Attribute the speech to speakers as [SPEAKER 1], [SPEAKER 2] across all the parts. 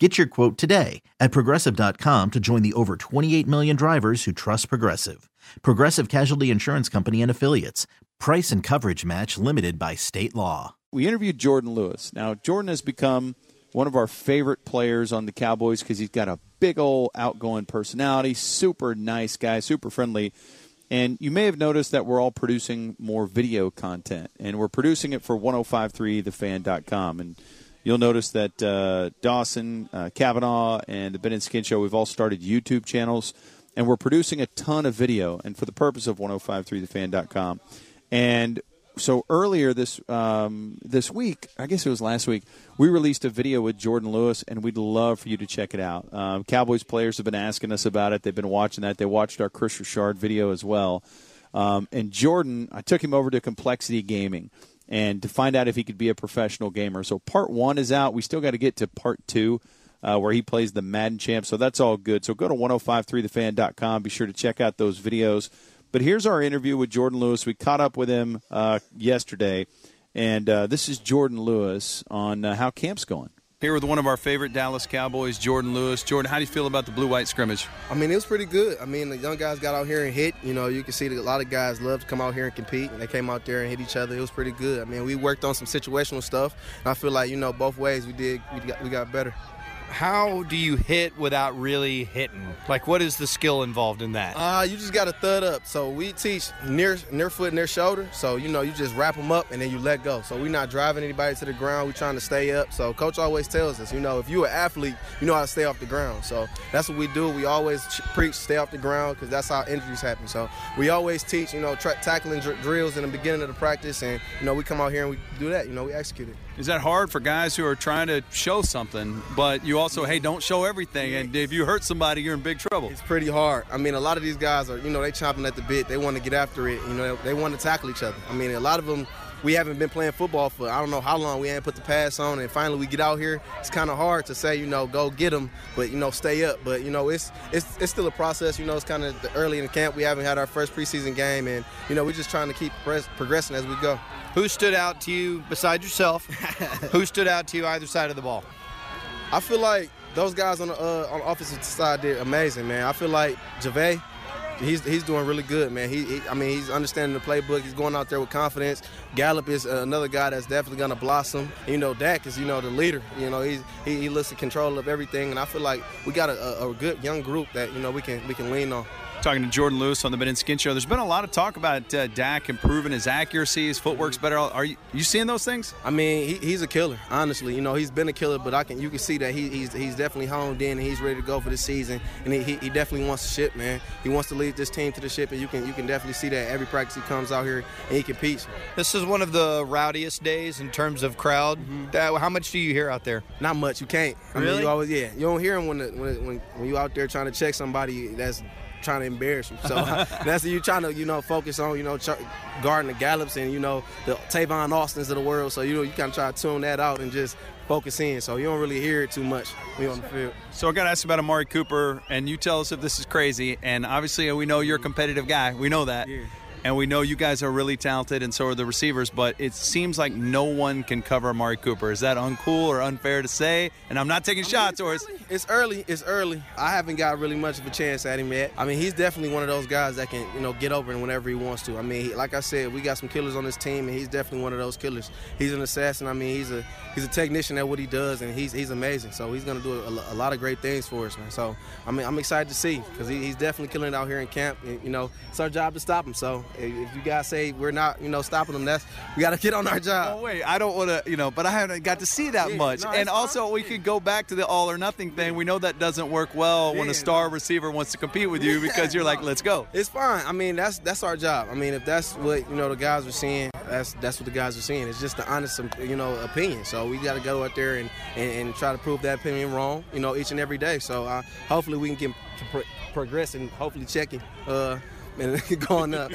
[SPEAKER 1] Get your quote today at progressive.com to join the over 28 million drivers who trust Progressive. Progressive Casualty Insurance Company and Affiliates. Price and coverage match limited by state law.
[SPEAKER 2] We interviewed Jourdan Lewis. Now, Jourdan has become one of our favorite players on the Cowboys because he's got a big old outgoing personality, super nice guy, super friendly. And you may have noticed that we're all producing more video content, and we're producing it for 1053thefan.com. And you'll notice that uh, Dawson, uh, Kavanaugh, and the Ben and Skin Show, we've all started YouTube channels, and we're producing a ton of video, and for the purpose of 1053thefan.com. And so earlier this um, this week, I guess it was last week, we released a video with Jourdan Lewis, and we'd love for you to check it out. Um, Cowboys players have been asking us about it. They've been watching that. They watched our Kris Richard video as well. Um, and Jourdan, I took him over to Complexity Gaming and to find out if he could be a professional gamer. So part one is out. We still got to get to part two. Uh, where he plays the Madden champ. So that's all good. So go to 1053thefan.com. Be sure to check out those videos. But here's our interview with Jourdan Lewis. We caught up with him uh, yesterday, and uh, this is Jourdan Lewis on uh, how camp's going. Here with one of our favorite Dallas Cowboys, Jourdan Lewis. Jourdan, how do you feel about the blue white scrimmage?
[SPEAKER 3] I mean, it was pretty good. I mean, the young guys got out here and hit. You know, you can see that a lot of guys love to come out here and compete, and they came out there and hit each other. It was pretty good. I mean, we worked on some situational stuff, and I feel like you know both ways we did we got, we got better
[SPEAKER 4] how do you hit without really hitting? Like, what is the skill involved in that?
[SPEAKER 3] Uh, you just got to thud up. So we teach near near foot, near shoulder. So you know, you just wrap them up and then you let go. So we're not driving anybody to the ground. We're trying to stay up. So coach always tells us, you know, if you're an athlete, you know how to stay off the ground. So that's what we do. We always preach stay off the ground because that's how injuries happen. So we always teach, you know, tra- tackling dr- drills in the beginning of the practice, and you know, we come out here and we do that. You know, we execute it.
[SPEAKER 2] Is that hard for guys who are trying to show something, but you also, hey, don't show everything, and if you hurt somebody, you're in big trouble.
[SPEAKER 3] It's pretty hard. I mean, a lot of these guys are, you know, they chomping at the bit. They want to get after it. You know, they want to tackle each other. I mean, a lot of them, we haven't been playing football for I don't know how long. We ain't put the pass on, and finally we get out here. It's kind of hard to say, you know, go get them, but you know, stay up. But you know, it's it's it's still a process. You know, it's kind of early in the camp. We haven't had our first preseason game, and you know, we're just trying to keep progressing as we go.
[SPEAKER 4] Who stood out to you besides yourself? Who stood out to you either side of the ball?
[SPEAKER 3] I feel like those guys on the uh, on the offensive side did amazing, man. I feel like Jave, he's he's doing really good, man. He, he, I mean, he's understanding the playbook. He's going out there with confidence. Gallup is another guy that's definitely to blossom. You know, Dak is you know the leader. You know, he's he, he looks in control of everything, and I feel like we got a, a good young group that you know we can we can lean on
[SPEAKER 2] talking to Jourdan Lewis on the Ben and Skin Show. There's been a lot of talk about uh, Dak improving his accuracy, his footwork's better. Are you, you seeing those things?
[SPEAKER 3] I mean, he, he's a killer. Honestly, you know, he's been a killer, but I can you can see that he, he's he's definitely honed in and he's ready to go for the season. And he, he, definitely wants to ship, man. He wants to lead this team to the ship, and you can you can definitely see that every practice he comes out here and he competes.
[SPEAKER 4] This is one of the rowdiest days in terms of crowd. Mm-hmm. how much do you hear out there?
[SPEAKER 3] Not much. You can't. I
[SPEAKER 4] really?
[SPEAKER 3] Mean, you always yeah. You don't hear him when the, when when, when you out there trying to check somebody that's trying to embarrass you. So that's you're trying to you know focus on you know guarding the Gallups and you know the Tavon Austins of the world. So you know you kind of try to tune that out and just focus in. So you don't really hear it too much when on the field.
[SPEAKER 2] So I got to ask about Amari Cooper, and you tell us if this is crazy. And obviously we know you're a competitive guy. We know that.
[SPEAKER 3] Yeah
[SPEAKER 2] and we know you guys are really talented, and so are the receivers. But it seems like no one can cover Amari Cooper. Is that uncool or unfair to say? And I'm not taking I mean, shots, or
[SPEAKER 3] it's, it's early. It's early. I haven't got really much of a chance at him yet. I mean, he's definitely one of those guys that can, you know, get over whenever he wants to. I mean, he, like I said, we got some killers on this team, and he's definitely one of those killers. He's an assassin. I mean, he's a he's a technician at what he does, and he's he's amazing. So he's gonna do a, a lot of great things for us, man. So I mean, I'm excited to see because he, he's definitely killing it out here in camp. And, you know, it's our job to stop him. So if you guys say we're not, you know, stopping them. That's we got to get on our job.
[SPEAKER 2] Oh wait, I don't want to, you know, but I haven't got to see that yeah, much. No, and also, we could go back to the all or nothing thing. We know that doesn't work well yeah, when a star receiver wants to compete with you because you're like, let's go.
[SPEAKER 3] It's fine. I mean, that's that's our job. I mean, if that's what you know the guys are seeing, that's that's what the guys are seeing. It's just the honest, you know, opinion. So we got to go out there and, and, and, try to prove that opinion wrong, you know, each and every day. So uh, hopefully we can get pro- progress and hopefully checking. Uh, and going up,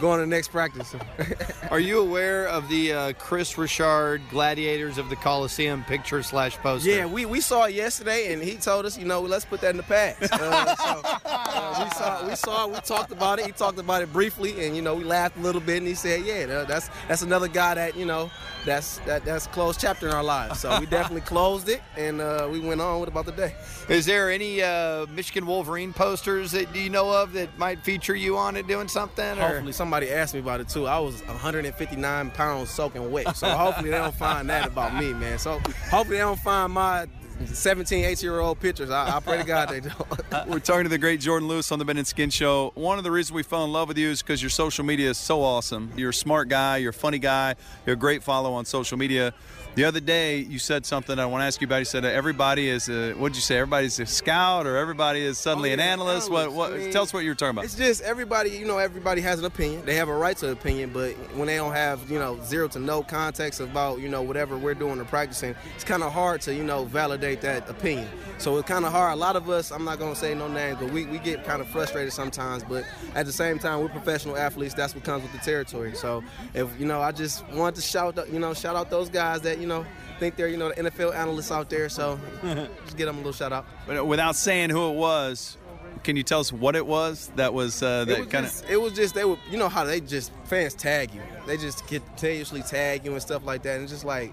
[SPEAKER 3] going to the next practice.
[SPEAKER 4] Are you aware of the uh, Kris Richard Gladiators of the Coliseum picture slash poster?
[SPEAKER 3] Yeah, we, we saw it yesterday, and he told us, you know, let's put that in the past. Uh, so, uh, we saw, we saw, we talked about it. He talked about it briefly, and you know, we laughed a little bit, and he said, yeah, that's that's another guy that you know, that's that that's closed chapter in our lives. So we definitely closed it, and uh, we went on with about the day.
[SPEAKER 4] Is there any uh, Michigan Wolverine posters that do you know of that might feature you on it doing something? Or?
[SPEAKER 3] Hopefully, somebody asked me about it too. I was 159 pounds soaking wet, so hopefully they don't find that about me, man. So hopefully they don't find my 17, 18 year old pitchers. I, I, pray to God they don't.
[SPEAKER 5] Uh, we're talking to the great Jourdan Lewis on the Ben and Skin Show. One of the reasons we fell in love with you is because your social media is so awesome. You're a smart guy, you're a funny guy, you're a great follow on social media. The other day, you said something I want to ask you about. You said uh, everybody is uh, a, what did you say? Everybody's a scout or everybody is suddenly
[SPEAKER 3] oh, yeah,
[SPEAKER 5] an analyst? What, what,
[SPEAKER 3] I mean,
[SPEAKER 5] tell us what you were talking about.
[SPEAKER 3] It's just everybody, you know, everybody has an opinion. They have a right to an opinion, but when they don't have, you know, zero to no context about, you know, whatever we're doing or practicing, it's kind of hard to, you know, validate that opinion. So it's kind of hard. A lot of us, I'm not going to say no names, but we, we get kind of frustrated sometimes. But at the same time, we're professional athletes. That's what comes with the territory. So if, you know, I just want to shout, you know, shout out those guys that, you know, think they're you know the NFL analysts out there. So just get them a little shout out.
[SPEAKER 5] But without saying who it was, can you tell us what it was that was uh, that kind of?
[SPEAKER 3] It was just they were you know how they just fans tag you. They just continuously tag you and stuff like that, and just like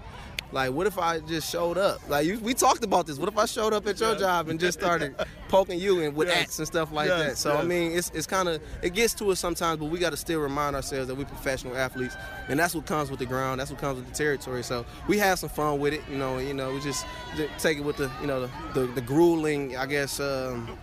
[SPEAKER 3] like, what if I just showed up? Like, you, we talked about this. What if I showed up at your job and just started poking you and with yes. and stuff like yes, that? So yes. I mean, it's it's kind of it gets to us sometimes, but we got to still remind ourselves that we're professional athletes, and that's what comes with the ground. That's what comes with the territory. So we have some fun with it, you know. You know, we just, just take it with the you know the the, the grueling, I guess, um,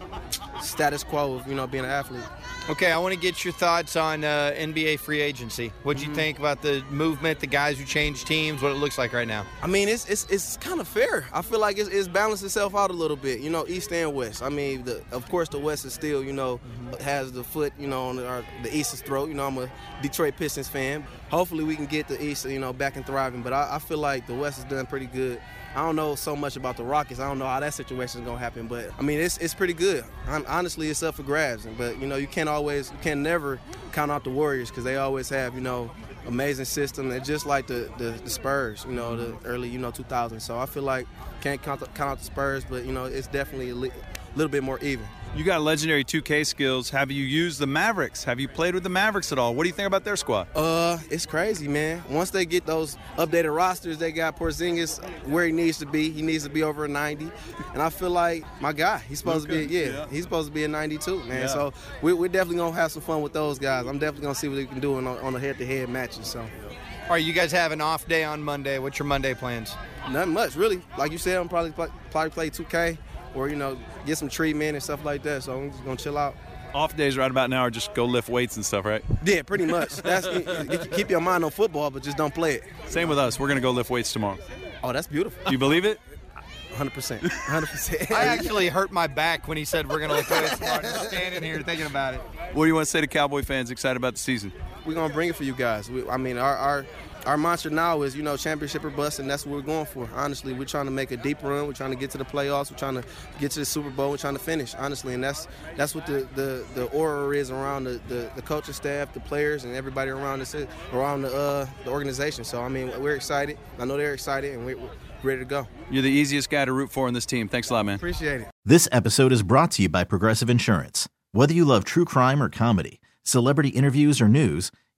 [SPEAKER 3] status quo of you know being an athlete.
[SPEAKER 4] Okay, I want to get your thoughts on uh, NBA free agency. What do you mm-hmm. think about the movement, the guys who changed teams, what it looks like right now?
[SPEAKER 3] I mean, it's it's, it's kind of fair. I feel like it's, it's balanced itself out a little bit. You know, East and West. I mean, the, of course, the West is still you know mm-hmm. has the foot you know on the, our, the East's throat. You know, I'm a Detroit Pistons fan. Hopefully, we can get the East you know back and thriving. But I, I feel like the West has done pretty good. I don't know so much about the Rockets. I don't know how that situation is gonna happen, but I mean, it's it's pretty good. I'm, honestly, it's up for grabs. But you know, you can't always, you can never count out the Warriors because they always have you know amazing system. and just like the, the, the Spurs, you know, the early you know 2000s. So I feel like can't count, count out the Spurs, but you know, it's definitely a little bit more even.
[SPEAKER 5] You got legendary 2K skills. Have you used the Mavericks? Have you played with the Mavericks at all? What do you think about their squad?
[SPEAKER 3] Uh, it's crazy, man. Once they get those updated rosters, they got Porzingis where he needs to be. He needs to be over a 90, and I feel like my guy. He's supposed okay. to be, yeah, yeah, he's supposed to be a 92, man. Yeah. So we, are definitely gonna have some fun with those guys. I'm definitely gonna see what they can do on, on the head-to-head matches. So.
[SPEAKER 4] All right, you guys have an off day on Monday. What's your Monday plans?
[SPEAKER 3] Nothing much, really. Like you said, I'm probably probably play 2K or you know get some treatment and stuff like that. So I'm just gonna chill out.
[SPEAKER 5] Off days right about now are just go lift weights and stuff, right?
[SPEAKER 3] Yeah, pretty much. That's keep your mind on football, but just don't play it.
[SPEAKER 5] Same with us. We're gonna go lift weights tomorrow.
[SPEAKER 3] Oh, that's beautiful.
[SPEAKER 5] Do you believe it?
[SPEAKER 3] 100%. 100%.
[SPEAKER 4] I actually hurt my back when he said we're going to lift weights tomorrow. Just standing here thinking about it.
[SPEAKER 5] What do you want to say to Cowboy fans excited about the season?
[SPEAKER 3] We're going to bring it for you guys. We, I mean, our, our our mantra now is, you know, championship or bust, and that's what we're going for. Honestly, we're trying to make a deep run. We're trying to get to the playoffs. We're trying to get to the Super Bowl. We're trying to finish, honestly, and that's that's what the the, the aura is around the, the, the coaching staff, the players, and everybody around the around the uh, the organization. So I mean, we're excited. I know they're excited, and we're ready to go.
[SPEAKER 5] You're the easiest guy to root for in this team. Thanks a lot, man.
[SPEAKER 3] Appreciate it.
[SPEAKER 1] This episode is brought to you by Progressive Insurance. Whether you love true crime or comedy, celebrity interviews or news,